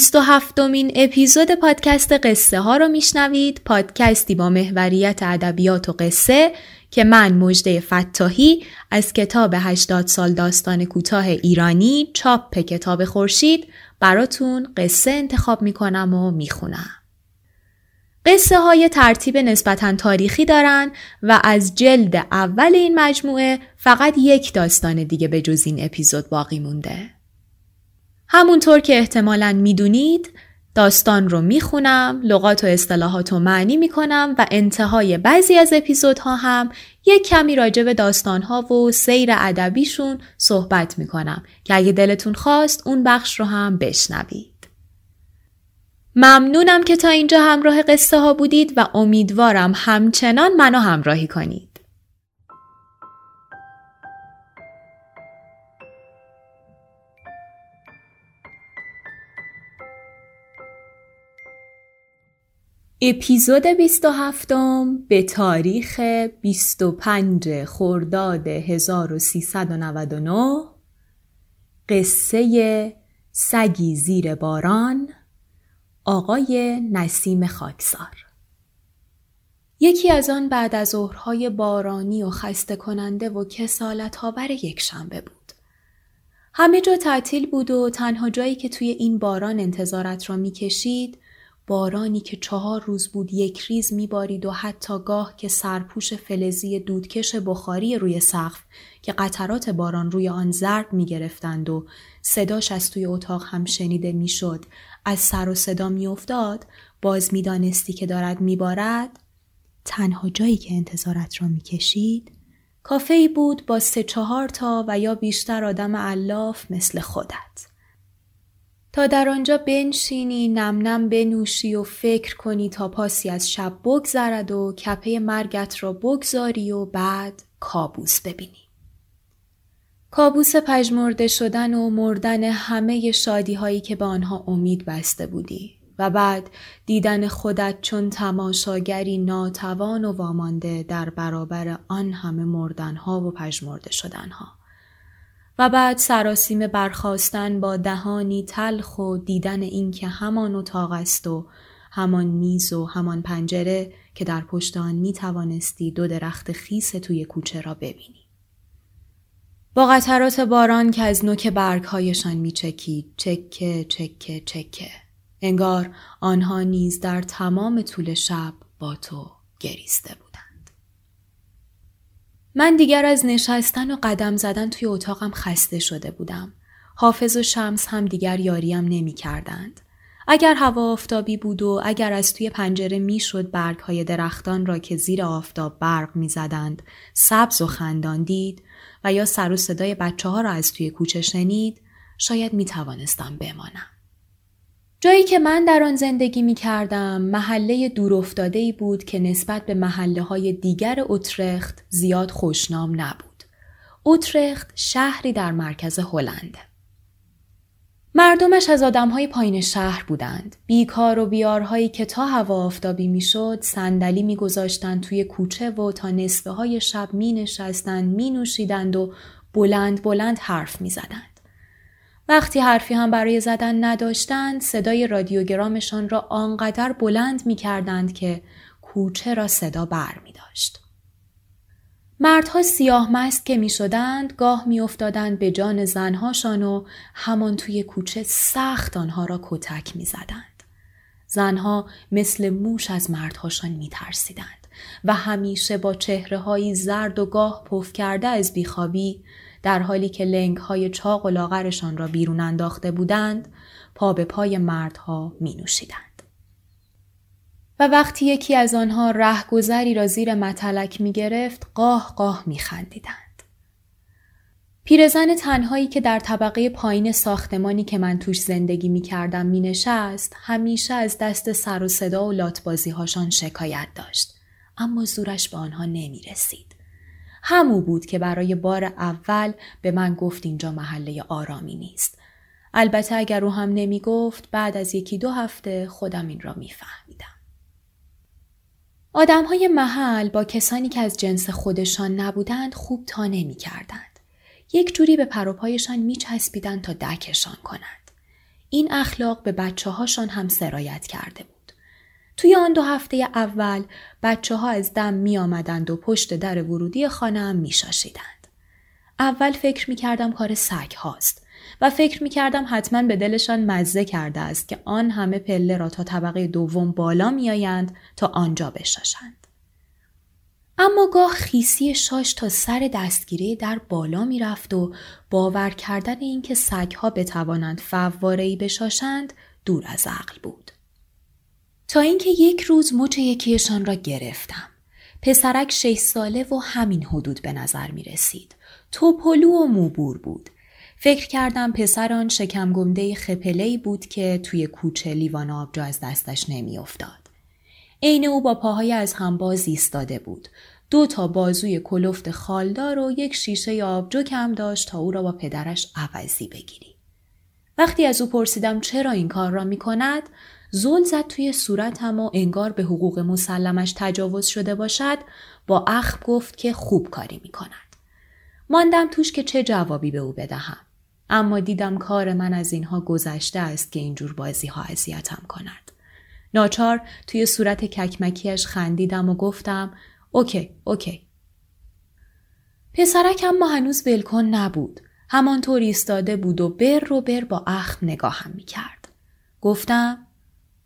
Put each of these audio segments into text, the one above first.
بیست و هفتمین اپیزود پادکست قصه ها رو میشنوید پادکستی با محوریت ادبیات و قصه که من مجده فتاحی از کتاب 80 سال داستان کوتاه ایرانی چاپ کتاب خورشید براتون قصه انتخاب می‌کنم و می‌خونم. قصه های ترتیب نسبتا تاریخی دارن و از جلد اول این مجموعه فقط یک داستان دیگه به جز این اپیزود باقی مونده. همونطور که احتمالا می‌دونید داستان رو می‌خونم، لغات و اصطلاحات رو معنی می‌کنم و انتهای بعضی از اپیزودها هم یک کمی راجع به داستانها و سیر ادبیشون صحبت می‌کنم که اگه دلتون خواست اون بخش رو هم بشنوید. ممنونم که تا اینجا همراه قصه ها بودید و امیدوارم همچنان منو همراهی کنید. اپیزود 27 به تاریخ 25 خرداد 1399 قصه سگی زیر باران آقای نسیم خاکسار یکی از آن بعد از ظهرهای بارانی و خسته کننده و کسالت بر یک شنبه بود. همه جا تعطیل بود و تنها جایی که توی این باران انتظارت را می‌کشید بارانی که چهار روز بود یک ریز میبارید و حتی گاه که سرپوش فلزی دودکش بخاری روی سقف که قطرات باران روی آن زرد می‌گرفتند و صداش از توی اتاق هم شنیده می‌شد. از سر و صدا میافتاد باز می‌دانستی که دارد میبارد. تنها جایی که انتظارت را می‌کشید کافه بود با سه چهار تا و یا بیشتر آدم علاف مثل خودت. تا در آنجا بنشینی نم نم بنوشی و فکر کنی تا پاسی از شب بگذرد و کپه مرگت را بگذاری و بعد کابوس ببینی. کابوس پژمرده شدن و مردن همه شادی هایی که به آنها امید بسته بودی و بعد دیدن خودت چون تماشاگری ناتوان و وامانده در برابر آن همه مردنها و پژمرده شدنها. و بعد سراسیم برخواستن با دهانی تلخ و دیدن اینکه همان اتاق است و همان میز و همان پنجره که در پشت آن می توانستی دو درخت خیس توی کوچه را ببینی. با قطرات باران که از نوک برگهایشان می چکید چکه چکه چکه انگار آنها نیز در تمام طول شب با تو گریسته بود. من دیگر از نشستن و قدم زدن توی اتاقم خسته شده بودم. حافظ و شمس هم دیگر یاریم نمی کردند. اگر هوا آفتابی بود و اگر از توی پنجره می‌شد برگ های درختان را که زیر آفتاب برق می زدند سبز و خندان دید و یا سر و صدای بچه ها را از توی کوچه شنید شاید می توانستم بمانم. جایی که من در آن زندگی می کردم محله دور افتاده ای بود که نسبت به محله های دیگر اترخت زیاد خوشنام نبود. اترخت شهری در مرکز هلند. مردمش از های پایین شهر بودند. بیکار و بیارهایی که تا هوا آفتابی می‌شد صندلی میگذاشتند توی کوچه و تا نصفه های شب می نشستند می نوشیدند و بلند بلند حرف می زدند. وقتی حرفی هم برای زدن نداشتند صدای رادیوگرامشان را آنقدر بلند می کردند که کوچه را صدا بر می داشت. مردها سیاه مست که می شدند گاه می افتادند به جان زنهاشان و همان توی کوچه سخت آنها را کتک می زدند. زنها مثل موش از مردهاشان می ترسیدند و همیشه با چهره زرد و گاه پف کرده از بیخوابی در حالی که لنگ های چاق و لاغرشان را بیرون انداخته بودند پا به پای مردها می نوشیدند. و وقتی یکی از آنها رهگذری را زیر متلک می گرفت قاه قاه می خندیدند. پیرزن تنهایی که در طبقه پایین ساختمانی که من توش زندگی می کردم می نشست همیشه از دست سر و صدا و لاتبازی هاشان شکایت داشت اما زورش به آنها نمی رسید. همو بود که برای بار اول به من گفت اینجا محله آرامی نیست. البته اگر او هم نمی گفت بعد از یکی دو هفته خودم این را می فهمیدم. آدم های محل با کسانی که از جنس خودشان نبودند خوب تا نمی کردند. یک جوری به پروپایشان می چسبیدند تا دکشان کنند. این اخلاق به بچه هاشان هم سرایت کرده بود. توی آن دو هفته اول بچه ها از دم می آمدند و پشت در ورودی خانه هم می شاشیدند. اول فکر می کردم کار سگ هاست و فکر می کردم حتما به دلشان مزه کرده است که آن همه پله را تا طبقه دوم بالا می آیند تا آنجا بشاشند. اما گاه خیسی شاش تا سر دستگیره در بالا می رفت و باور کردن اینکه سگها بتوانند فوارهای بشاشند دور از عقل بود. تا اینکه یک روز مچ یکیشان را گرفتم. پسرک شش ساله و همین حدود به نظر می رسید. توپلو و موبور بود. فکر کردم پسر آن شکم خپلهی بود که توی کوچه لیوان آبجو از دستش نمی افتاد. عین او با پاهای از هم باز ایستاده بود. دو تا بازوی کلفت خالدار و یک شیشه آبجو کم داشت تا او را با پدرش عوضی بگیری. وقتی از او پرسیدم چرا این کار را می کند زل زد توی صورتم و انگار به حقوق مسلمش تجاوز شده باشد با اخم گفت که خوب کاری می کند. ماندم توش که چه جوابی به او بدهم. اما دیدم کار من از اینها گذشته است که اینجور بازی ها اذیتم کند. ناچار توی صورت ککمکیش خندیدم و گفتم اوکی اوکی. پسرک اما هنوز ولکن نبود. همانطور ایستاده بود و بر رو بر با اخم نگاهم می کرد. گفتم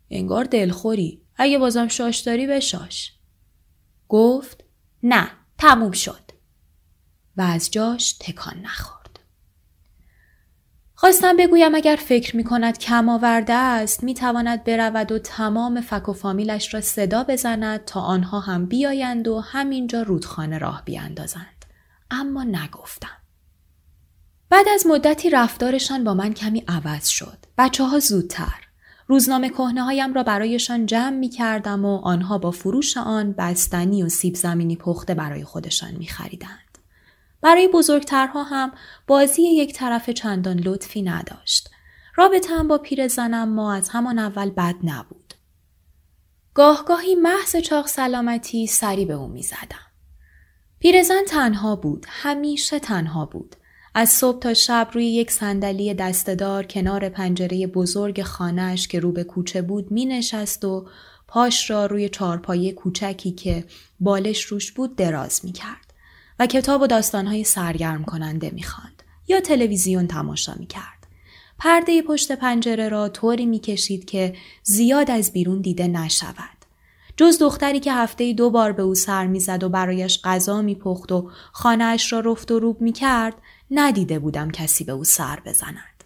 انگار دلخوری. اگه بازم شاش داری بشاش. گفت نه تموم شد. و از جاش تکان نخورد. خواستم بگویم اگر فکر می کند کم آورده است می تواند برود و تمام فک و فامیلش را صدا بزند تا آنها هم بیایند و همینجا رودخانه راه بیاندازند. اما نگفتم. بعد از مدتی رفتارشان با من کمی عوض شد. بچه ها زودتر. روزنامه کهنه هایم را برایشان جمع می کردم و آنها با فروش آن بستنی و سیب زمینی پخته برای خودشان می خریدند. برای بزرگترها هم بازی یک طرف چندان لطفی نداشت. رابطم با پیرزنم ما از همان اول بد نبود. گاهگاهی محض چاق سلامتی سری به او می زدم. پیرزن تنها بود. همیشه تنها بود. از صبح تا شب روی یک صندلی دستدار کنار پنجره بزرگ خانهش که رو به کوچه بود می نشست و پاش را روی چارپایه کوچکی که بالش روش بود دراز می کرد و کتاب و داستانهای سرگرم کننده می خاند یا تلویزیون تماشا می کرد. پرده پشت پنجره را طوری می کشید که زیاد از بیرون دیده نشود. جز دختری که هفته دو بار به او سر می‌زد و برایش غذا میپخت و خانهاش را رفت و روب می‌کرد ندیده بودم کسی به او سر بزند.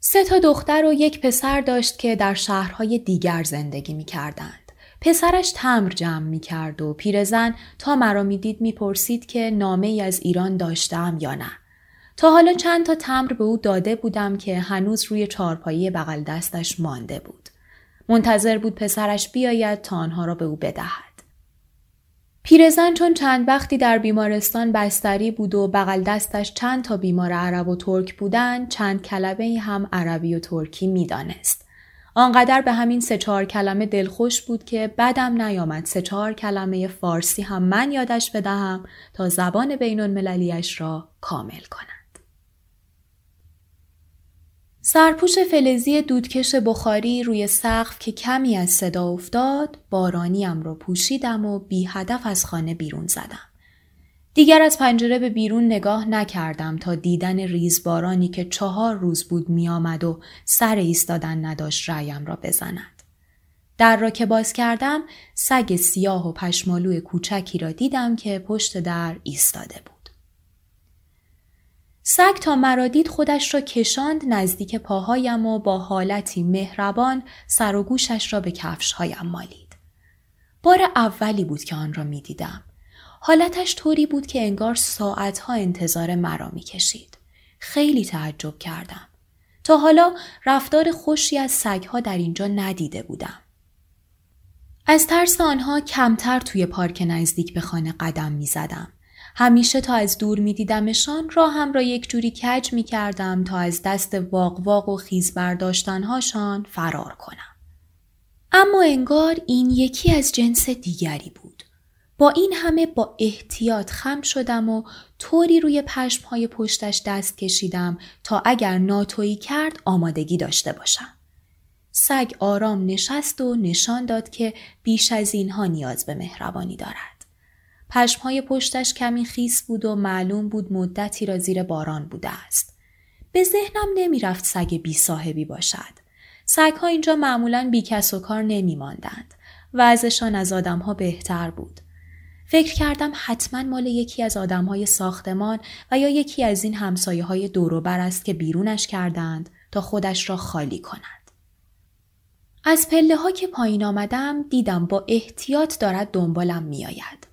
سه تا دختر و یک پسر داشت که در شهرهای دیگر زندگی می کردند. پسرش تمر جمع می کرد و پیرزن تا مرا می دید می پرسید که نامه ای از ایران داشتم یا نه. تا حالا چند تا تمر به او داده بودم که هنوز روی چارپایی بغل دستش مانده بود. منتظر بود پسرش بیاید تا آنها را به او بدهد. پیرزن چون چند وقتی در بیمارستان بستری بود و بغل دستش چند تا بیمار عرب و ترک بودن چند کلمه هم عربی و ترکی می‌دانست. آنقدر به همین سه چهار کلمه دلخوش بود که بدم نیامد سه چهار کلمه فارسی هم من یادش بدهم تا زبان بین المللیش را کامل کنم. سرپوش فلزی دودکش بخاری روی سقف که کمی از صدا افتاد بارانیم را پوشیدم و بی هدف از خانه بیرون زدم. دیگر از پنجره به بیرون نگاه نکردم تا دیدن ریزبارانی که چهار روز بود میآمد و سر ایستادن نداشت رایم را بزند. در را که باز کردم سگ سیاه و پشمالوی کوچکی را دیدم که پشت در ایستاده بود. سگ تا مرا دید خودش را کشاند نزدیک پاهایم و با حالتی مهربان سر و گوشش را به کفشهایم مالید. بار اولی بود که آن را می دیدم. حالتش طوری بود که انگار ساعتها انتظار مرا می کشید. خیلی تعجب کردم. تا حالا رفتار خوشی از سگها در اینجا ندیده بودم. از ترس آنها کمتر توی پارک نزدیک به خانه قدم می زدم. همیشه تا از دور می دیدمشان راهم را یک جوری کج می کردم تا از دست واق واق و خیز برداشتنهاشان فرار کنم. اما انگار این یکی از جنس دیگری بود. با این همه با احتیاط خم شدم و طوری روی پشمهای پشتش دست کشیدم تا اگر ناتویی کرد آمادگی داشته باشم. سگ آرام نشست و نشان داد که بیش از اینها نیاز به مهربانی دارد. پشمهای پشتش کمی خیس بود و معلوم بود مدتی را زیر باران بوده است. به ذهنم نمی رفت سگ بی صاحبی باشد. سگها اینجا معمولا بی کس و کار نمی ماندند. ازشان از آدمها بهتر بود. فکر کردم حتما مال یکی از آدمهای ساختمان و یا یکی از این همسایه های دوروبر است که بیرونش کردند تا خودش را خالی کند. از پله ها که پایین آمدم دیدم با احتیاط دارد دنبالم می آید.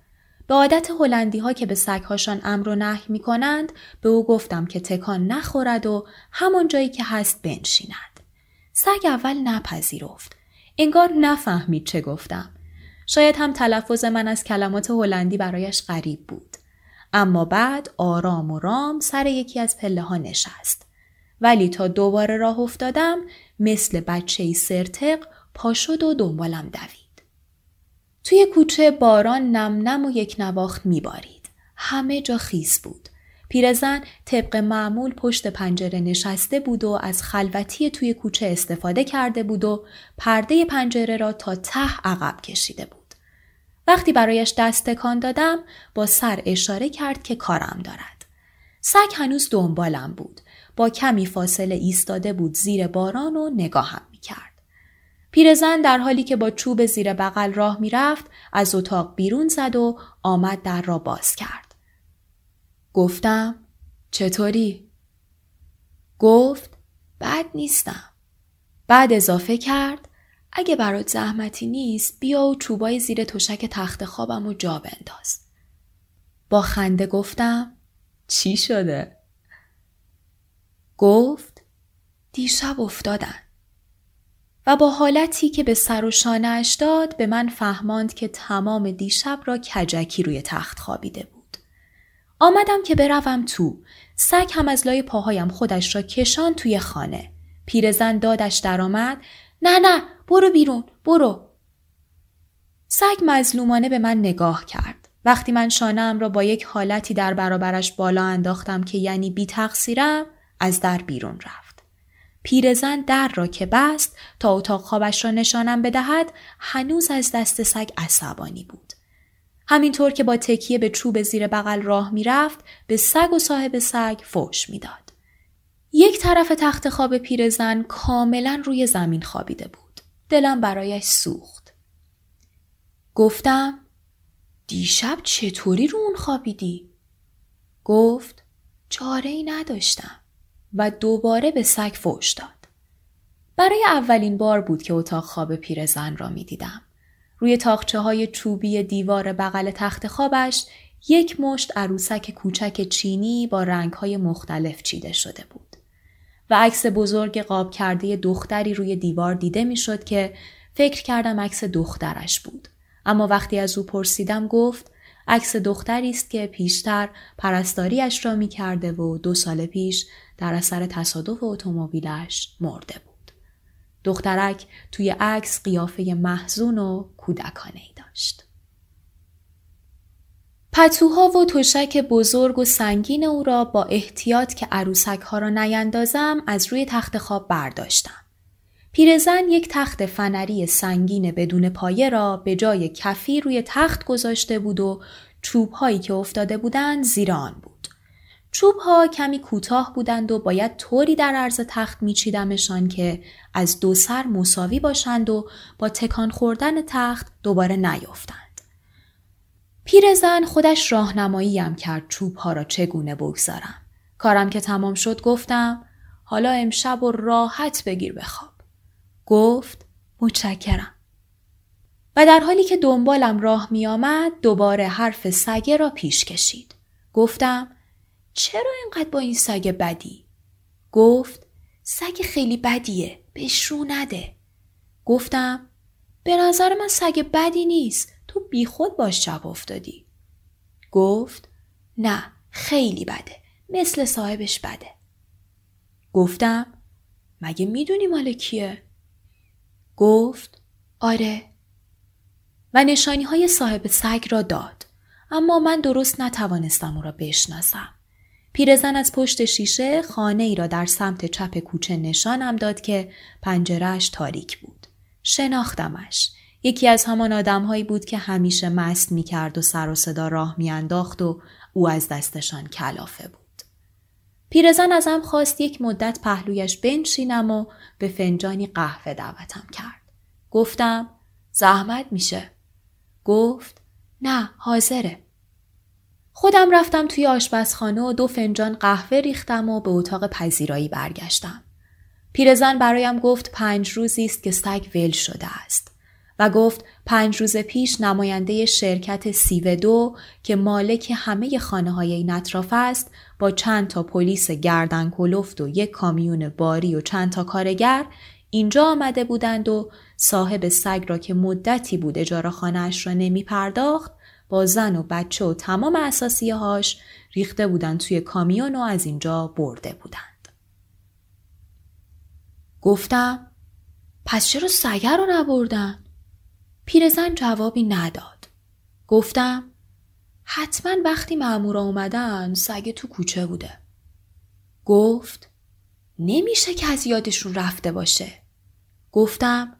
به عادت هلندی ها که به سگهاشان امر و نهی می کنند به او گفتم که تکان نخورد و همان جایی که هست بنشیند. سگ اول نپذیرفت. انگار نفهمید چه گفتم. شاید هم تلفظ من از کلمات هلندی برایش غریب بود. اما بعد آرام و رام سر یکی از پله ها نشست. ولی تا دوباره راه افتادم مثل بچه سرتق پا شد و دنبالم دوید. توی کوچه باران نم نم و یک نواخت میبارید. همه جا خیس بود. پیرزن طبق معمول پشت پنجره نشسته بود و از خلوتی توی کوچه استفاده کرده بود و پرده پنجره را تا ته عقب کشیده بود. وقتی برایش دست تکان دادم با سر اشاره کرد که کارم دارد. سگ هنوز دنبالم بود. با کمی فاصله ایستاده بود زیر باران و نگاهم. پیرزن در حالی که با چوب زیر بغل راه می‌رفت از اتاق بیرون زد و آمد در را باز کرد. گفتم چطوری؟ گفت بد نیستم. بعد اضافه کرد اگه برات زحمتی نیست بیا و چوبای زیر تشک تخت خوابم و جا بنداز. با خنده گفتم چی شده؟ گفت دیشب افتادن. و با حالتی که به سر و شانهاش داد به من فهماند که تمام دیشب را کجکی روی تخت خوابیده بود. آمدم که بروم تو. سگ هم از لای پاهایم خودش را کشان توی خانه. پیرزن دادش درآمد نه نه برو بیرون برو سگ مظلومانه به من نگاه کرد وقتی من شانم را با یک حالتی در برابرش بالا انداختم که یعنی بی تقصیرم از در بیرون رفت پیرزن در را که بست تا اتاق خوابش را نشانم بدهد هنوز از دست سگ عصبانی بود همینطور که با تکیه به چوب زیر بغل راه می‌رفت به سگ و صاحب سگ فوش می‌داد یک طرف تخت خواب پیرزن کاملا روی زمین خوابیده بود دلم برایش سوخت. گفتم دیشب چطوری رو اون خوابیدی؟ گفت چاره ای نداشتم و دوباره به سگ فوش داد. برای اولین بار بود که اتاق خواب پیرزن را می دیدم. روی تاخچه های چوبی دیوار بغل تخت خوابش یک مشت عروسک کوچک چینی با رنگ های مختلف چیده شده بود. و عکس بزرگ قاب کرده دختری روی دیوار دیده می‌شد که فکر کردم عکس دخترش بود. اما وقتی از او پرسیدم گفت عکس دختری است که پیشتر پرستاریش را می کرده و دو سال پیش در اثر تصادف اتومبیلش مرده بود. دخترک توی عکس قیافه محزون و کودکانه ای داشت. پتوها و تشک بزرگ و سنگین او را با احتیاط که عروسک ها را نیندازم از روی تخت خواب برداشتم. پیرزن یک تخت فنری سنگین بدون پایه را به جای کفی روی تخت گذاشته بود و چوب هایی که افتاده بودند زیر آن بود. چوب ها کمی کوتاه بودند و باید طوری در عرض تخت میچیدمشان که از دو سر مساوی باشند و با تکان خوردن تخت دوباره نیفتند. پیرزن خودش راهنماییم کرد چوب ها را چگونه بگذارم. کارم که تمام شد گفتم حالا امشب و راحت بگیر بخواب. گفت متشکرم. و در حالی که دنبالم راه می آمد دوباره حرف سگه را پیش کشید. گفتم چرا اینقدر با این سگ بدی؟ گفت سگ خیلی بدیه بهش رو نده. گفتم به نظر من سگ بدی نیست تو بیخود باش چپ افتادی. گفت نه خیلی بده مثل صاحبش بده. گفتم مگه می‌دونی مال کیه؟ گفت آره و نشانی های صاحب سگ را داد اما من درست نتوانستم او را بشناسم. پیرزن از پشت شیشه خانه ای را در سمت چپ کوچه نشانم داد که پنجرهش تاریک بود. شناختمش. یکی از همان آدمهایی بود که همیشه مست می کرد و سر و صدا راه می انداخت و او از دستشان کلافه بود. پیرزن ازم خواست یک مدت پهلویش بنشینم و به فنجانی قهوه دعوتم کرد. گفتم زحمت میشه. گفت نه حاضره. خودم رفتم توی آشپزخانه و دو فنجان قهوه ریختم و به اتاق پذیرایی برگشتم. پیرزن برایم گفت پنج روزی است که سگ ول شده است و گفت پنج روز پیش نماینده شرکت سیو دو که مالک همه خانه های این اطراف است با چند تا پلیس گردن کلفت و یک کامیون باری و چند تا کارگر اینجا آمده بودند و صاحب سگ را که مدتی بود اجاره خانهاش را نمی پرداخت با زن و بچه و تمام اساسیه هاش ریخته بودند توی کامیون و از اینجا برده بودند. گفتم پس چرا سگه رو نبردن؟ پیرزن جوابی نداد. گفتم حتما وقتی معمورا اومدن سگ تو کوچه بوده. گفت نمیشه که از یادشون رفته باشه. گفتم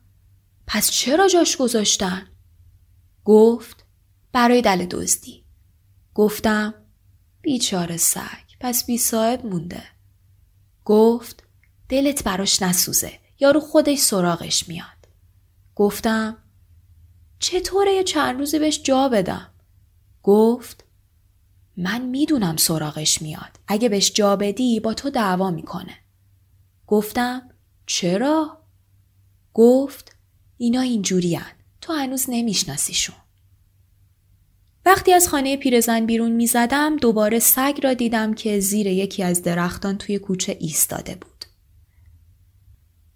پس چرا جاش گذاشتن؟ گفت برای دل دزدی. گفتم بیچاره سگ پس بی صاحب مونده. گفت دلت براش نسوزه یارو خودش سراغش میاد. گفتم چطوره یه چند روزی بهش جا بدم؟ گفت من می‌دونم سراغش میاد. اگه بهش جا بدی با تو دعوا می‌کنه. گفتم چرا؟ گفت اینا اینجورین. تو هنوز نمیشناسیشون. وقتی از خانه پیرزن بیرون می‌زدم دوباره سگ را دیدم که زیر یکی از درختان توی کوچه ایستاده بود.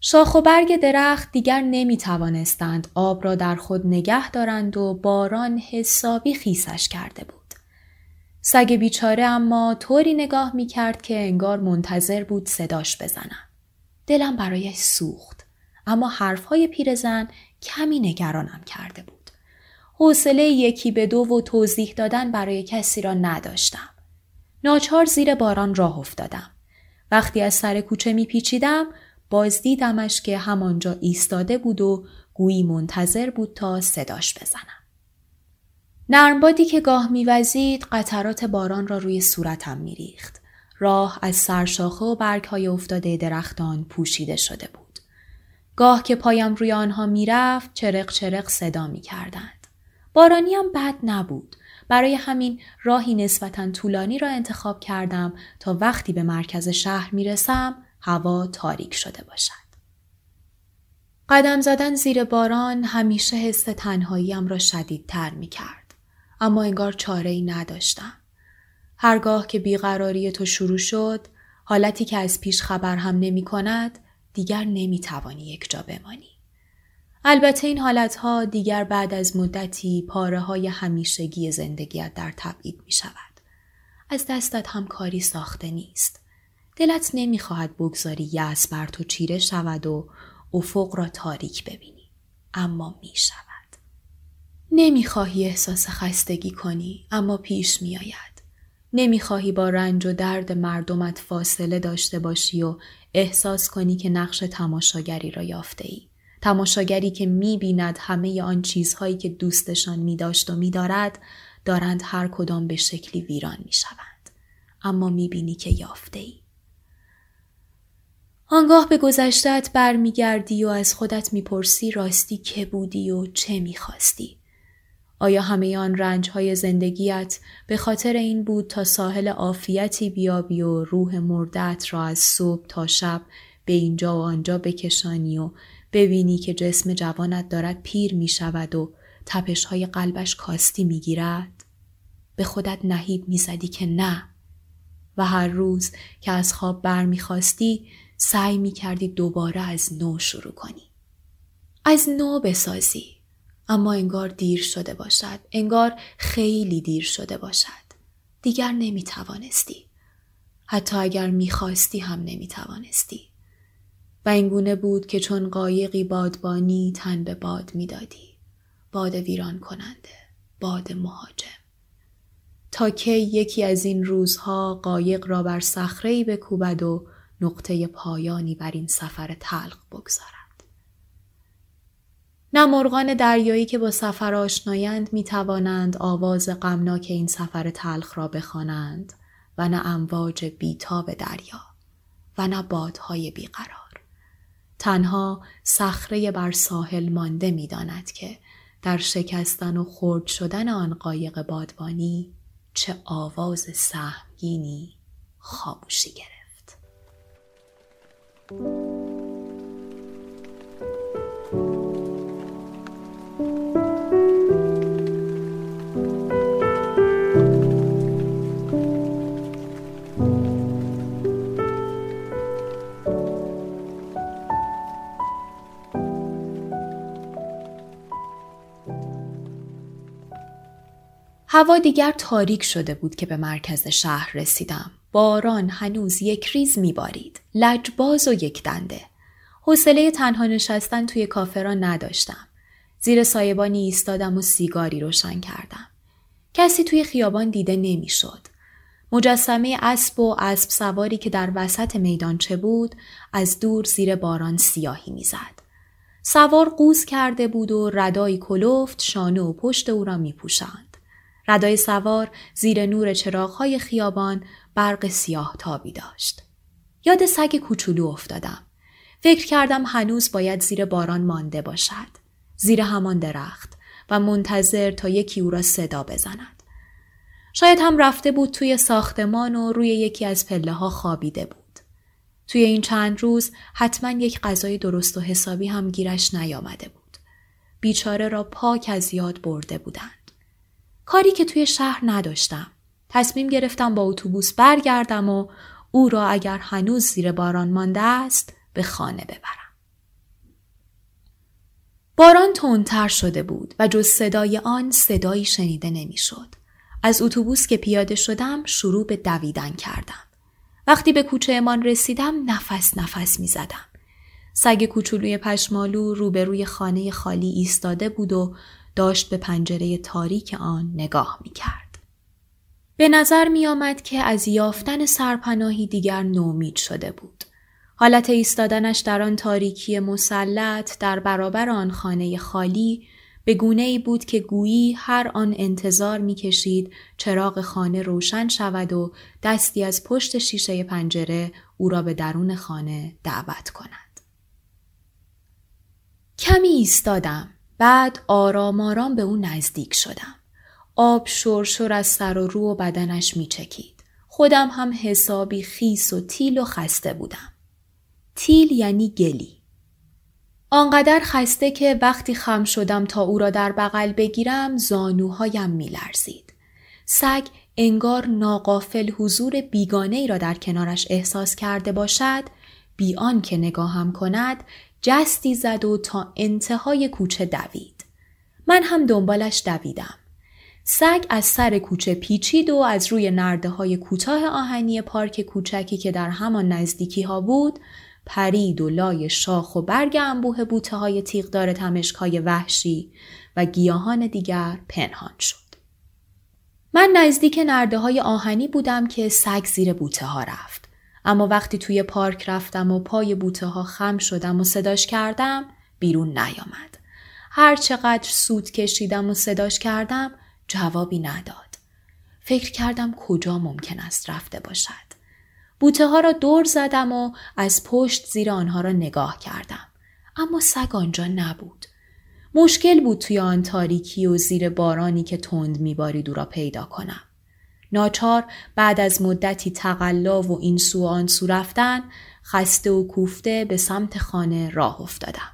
شاخ و برگ درخت دیگر نمی توانستند آب را در خود نگه دارند و باران حسابی خیسش کرده بود. سگ بیچاره اما طوری نگاه می کرد که انگار منتظر بود صداش بزنم. دلم برایش سوخت اما حرفهای پیرزن کمی نگرانم کرده بود. حوصله یکی به دو و توضیح دادن برای کسی را نداشتم. ناچار زیر باران راه افتادم. وقتی از سر کوچه می پیچیدم باز دیدمش که همانجا ایستاده بود و گویی منتظر بود تا صداش بزنم. نرمبادی که گاه میوزید قطرات باران را روی صورتم میریخت. راه از سرشاخه و برگهای افتاده درختان پوشیده شده بود. گاه که پایم روی آنها می‌رفت چرق چرق صدا می‌کردند. بارانی هم بد نبود. برای همین راهی نسبتا طولانی را انتخاب کردم تا وقتی به مرکز شهر می‌رسم هوا تاریک شده باشد. قدم زدن زیر باران همیشه حس تنهاییم را شدیدتر می کرد. اما انگار چاره ای نداشتم. هرگاه که بیقراری تو شروع شد، حالتی که از پیش خبر هم نمی کند، دیگر نمی توانی یک جا بمانی. البته این حالتها دیگر بعد از مدتی پاره های همیشگی زندگیت در تبعید می شود. از دستت هم کاری ساخته نیست. دلت نمی‌خواهد بگذاری یأس بر تو چیره شود و افق را تاریک ببینی اما می شود. نمی‌خواهی احساس خستگی کنی اما پیش میآید. نمی‌خواهی با رنج و درد مردمت فاصله داشته باشی و احساس کنی که نقش تماشاگری را یافته ای. تماشاگری که می‌بیند همه آن چیزهایی که دوستشان میداشت و میدارد دارند هر کدام به شکلی ویران می‌شوند. اما می‌بینی که یافته ای. آنگاه به گذشتت برمیگردی و از خودت می‌پرسی راستی که بودی و چه می‌خواستی. آیا همه آن رنج های زندگیت به خاطر این بود تا ساحل عافیتی بیابی و روح مردت را از صبح تا شب به اینجا و آنجا بکشانی و ببینی که جسم جوانت دارد پیر می شود و تپش های قلبش کاستی می‌گیرد. به خودت نهیب می‌زدی که نه. و هر روز که از خواب برمیخواستی سعی می‌کردی دوباره از نو شروع کنی. از نو بسازی. اما انگار دیر شده باشد. انگار خیلی دیر شده باشد. دیگر نمی‌توانستی. حتی اگر می‌خواستی هم نمی‌توانستی. و اینگونه بود که چون قایقی بادبانی تن به باد می‌دادی. باد ویران کننده باد مهاجم. تا کی یکی از این روزها قایق را بر صخره‌ای بکوبد و نقطه پایانی بر این سفر تلخ بگذارد. نه مرغان دریایی که با سفر آشنایند می توانند آواز غمناک این سفر تلخ را بخوانند و نه امواج بیتاب دریا و نه بادهای بیقرار. تنها صخره بر ساحل مانده می داند که در شکستن و خرد شدن آن قایق بادبانی چه آواز سهمگینی خاموشی گرفت. هوا دیگر تاریک شده بود که به مرکز شهر رسیدم. باران هنوز یک ریز میبارید. لجباز و یک دنده. حوصله تنها نشستن توی کافه نداشتم. زیر سایبانی ایستادم و سیگاری روشن کردم. کسی توی خیابان دیده نمی‌شد. مجسمه اسب و اسب سواری که در وسط میدانچه بود از دور زیر باران سیاهی می‌زد. سوار قوز کرده بود و ردایی کلفت شانه و پشت او را میپوشاند. ردای سوار زیر نور چراغهای خیابان برق سیاه تابی داشت. یاد سگ کوچولو افتادم. فکر کردم هنوز باید زیر باران مانده باشد. زیر همان درخت و منتظر تا یکی او را صدا بزند. شاید هم رفته بود توی ساختمان و روی یکی از پله ها خوابیده بود. توی این چند روز حتما یک غذای درست و حسابی هم گیرش نیامده بود. بیچاره را پاک از یاد برده بودند. کاری که توی شهر نداشتم. تصمیم گرفتم با اتوبوس برگردم و او را اگر هنوز زیر باران مانده است به خانه ببرم. باران تندتر شده بود و جز صدای آن صدایی شنیده نمی‌شد. از اتوبوس که پیاده شدم شروع به دویدن کردم. وقتی به کوچه امان رسیدم نفس نفس می زدم. سگ کوچولوی پشمالو روبروی خانه خالی ایستاده بود و داشت به پنجره تاریک آن نگاه می کرد. به نظر می آمد که از یافتن سرپناهی دیگر نومید شده بود. حالت ایستادنش در آن تاریکی مسلط در برابر آن خانه خالی به گونه ای بود که گویی هر آن انتظار می کشید چراغ خانه روشن شود و دستی از پشت شیشه پنجره او را به درون خانه دعوت کند. کمی ایستادم بعد آرام آرام به او نزدیک شدم. آب شرشر از سر و رو و بدنش می چکید. خودم هم حسابی خیس و تیل و خسته بودم. تیل یعنی گلی. آنقدر خسته که وقتی خم شدم تا او را در بغل بگیرم زانوهایم می لرزید. سگ انگار ناقافل حضور بیگانه ای را در کنارش احساس کرده باشد بیان که نگاهم کند جستی زد و تا انتهای کوچه دوید. من هم دنبالش دویدم. سگ از سر کوچه پیچید و از روی نرده های کوتاه آهنی پارک کوچکی که در همان نزدیکی ها بود پرید و لای شاخ و برگ انبوه بوته های تیغدار تمشک های وحشی و گیاهان دیگر پنهان شد. من نزدیک نرده های آهنی بودم که سگ زیر بوته ها رفت. اما وقتی توی پارک رفتم و پای بوته ها خم شدم و صداش کردم بیرون نیامد. هر چقدر سود کشیدم و صداش کردم جوابی نداد. فکر کردم کجا ممکن است رفته باشد. بوته ها را دور زدم و از پشت زیر آنها را نگاه کردم. اما سگ آنجا نبود. مشکل بود توی آن تاریکی و زیر بارانی که تند میبارید او را پیدا کنم. ناچار بعد از مدتی تقلا و این سو آن سو رفتن خسته و کوفته به سمت خانه راه افتادم.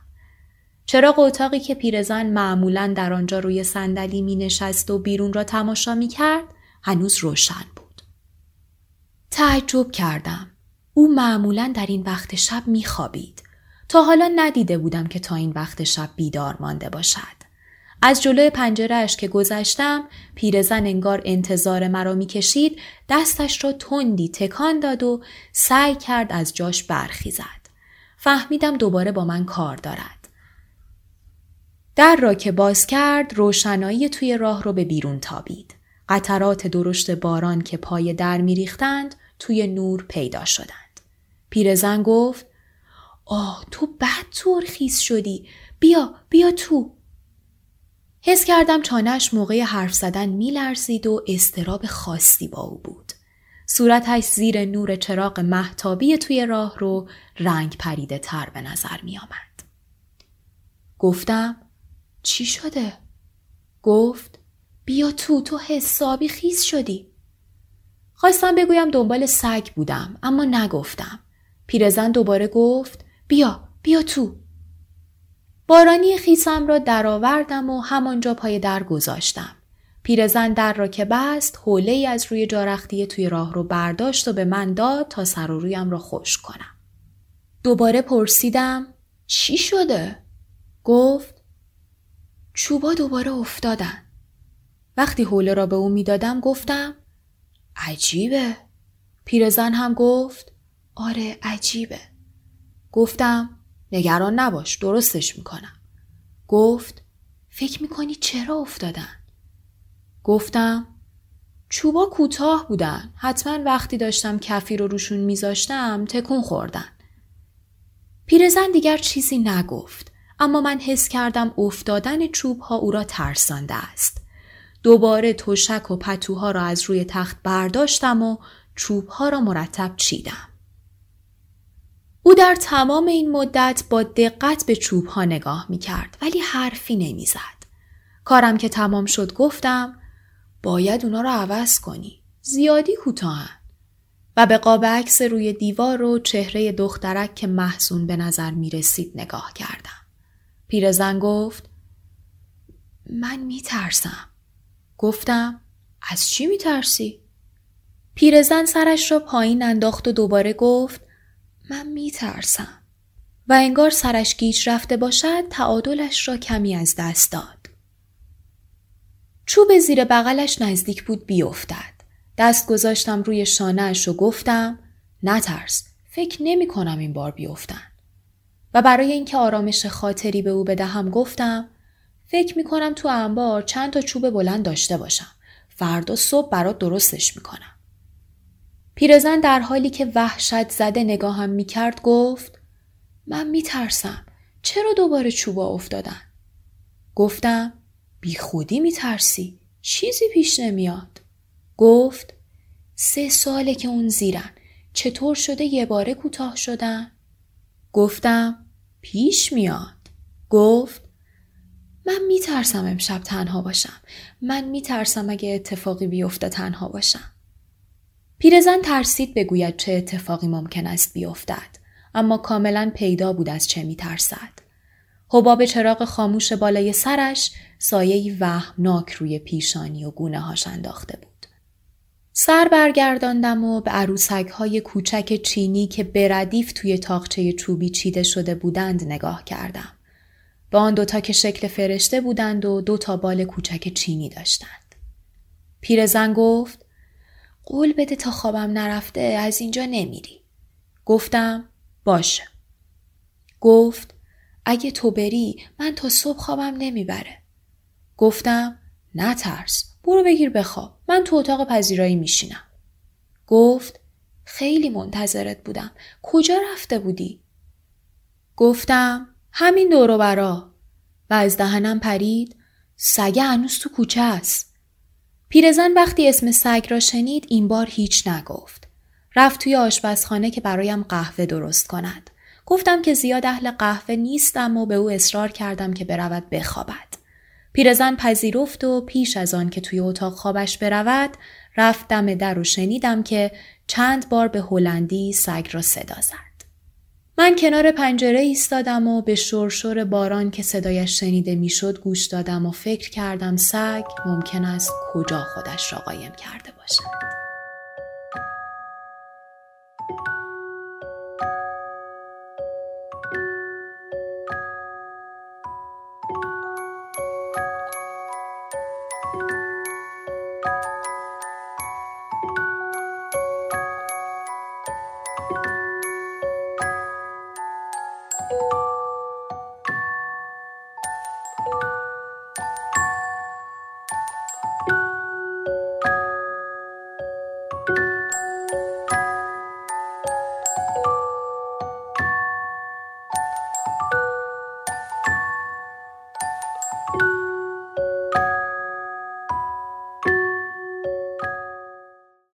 چراغ اتاقی که پیرزن معمولا در آنجا روی صندلی می نشست و بیرون را تماشا می کرد هنوز روشن بود. تعجب کردم. او معمولا در این وقت شب می خوابید. تا حالا ندیده بودم که تا این وقت شب بیدار مانده باشد. از جلوی پنجرهش که گذشتم پیرزن انگار انتظار مرا می‌کشید دستش را تندی تکان داد و سعی کرد از جاش برخیزد. فهمیدم دوباره با من کار دارد. در را که باز کرد روشنایی توی راه رو به بیرون تابید. قطرات درشت باران که پای در میریختند توی نور پیدا شدند. پیرزن گفت آه تو بد خیس شدی بیا بیا تو حس کردم چانهش موقع حرف زدن میلرزید و استراب خاصی با او بود. صورتش زیر نور چراغ محتابی توی راه رو رنگ پریده تر به نظر می آمد. گفتم چی شده؟ گفت بیا تو تو حسابی خیز شدی. خواستم بگویم دنبال سگ بودم اما نگفتم. پیرزن دوباره گفت بیا بیا تو. بارانی خیسم را درآوردم و همانجا پای در گذاشتم. پیرزن در را که بست حوله ای از روی جارختی توی راه رو برداشت و به من داد تا سر و رویم را خوش کنم. دوباره پرسیدم چی شده؟ گفت چوبا دوباره افتادن. وقتی حوله را به او می‌دادم گفتم عجیبه. پیرزن هم گفت آره عجیبه. گفتم نگران نباش درستش می‌کنم. گفت فکر می‌کنی چرا افتادن؟ گفتم چوبا کوتاه بودن. حتما وقتی داشتم کفی رو روشون میذاشتم تکون خوردن. پیرزن دیگر چیزی نگفت. اما من حس کردم افتادن چوب ها او را ترسانده است. دوباره تشک و پتوها را از روی تخت برداشتم و چوب ها را مرتب چیدم. او در تمام این مدت با دقت به چوب ها نگاه می کرد ولی حرفی نمی زد. کارم که تمام شد گفتم باید اونا رو عوض کنی. زیادی کوتاهن. و به قاب عکس روی دیوار و چهره دخترک که محزون به نظر می رسید نگاه کردم. پیرزن گفت من می ترسم. گفتم از چی می ترسی؟ پیرزن سرش را پایین انداخت و دوباره گفت من می ترسم. و انگار سرش گیج رفته باشد تعادلش را کمی از دست داد. چوب زیر بغلش نزدیک بود بیفتد. دست گذاشتم روی شانهش و گفتم نترس فکر نمی کنم این بار بیفتن. و برای اینکه آرامش خاطری به او بدهم گفتم فکر می کنم تو انبار چند تا چوب بلند داشته باشم. فردا صبح برات درستش می کنم. پیرزن در حالی که وحشت زده نگاهم می کرد گفت من می ترسم. چرا دوباره چوبا افتادن؟ گفتم بی خودی می ترسی. چیزی پیش نمیاد. گفت سه ساله که اون زیرن. چطور شده یه باره کوتاه شدن؟ گفتم پیش میاد. گفت من میترسم امشب تنها باشم. من میترسم اگه اتفاقی بیفته تنها باشم. پیرزن ترسید بگوید چه اتفاقی ممکن است بیفتد اما کاملا پیدا بود از چه میترسد حباب چراغ خاموش بالای سرش سایه وهمناک روی پیشانی و گونه هاش انداخته بود. سر برگرداندم و به عروسک های کوچک چینی که بردیف توی تاقچه چوبی چیده شده بودند نگاه کردم. به آن دوتا که شکل فرشته بودند و دو تا بال کوچک چینی داشتند. پیرزن گفت قول بده تا خوابم نرفته از اینجا نمیری. گفتم باشه. گفت اگه تو بری من تا صبح خوابم نمی‌بره. گفتم نترس برو بگیر بخواب من تو اتاق پذیرایی میشینم. گفت خیلی منتظرت بودم کجا رفته بودی؟ گفتم همین دورو برا و از دهنم پرید سگه هنوز تو کوچه است. پیرزن وقتی اسم سگ را شنید این بار هیچ نگفت. رفت توی آشپزخانه که برایم قهوه درست کند. گفتم که زیاد اهل قهوه نیستم و به او اصرار کردم که برود بخوابد. پیرزن پذیرفت و پیش از آن که توی اتاق خوابش برود رفت دم در و شنیدم که چند بار به هلندی سگ را صدا زد. من کنار پنجره ایستادم و به شرشر باران که صدایش شنیده می‌شد گوش دادم و فکر کردم سگ ممکن است کجا خودش را قایم کرده باشد.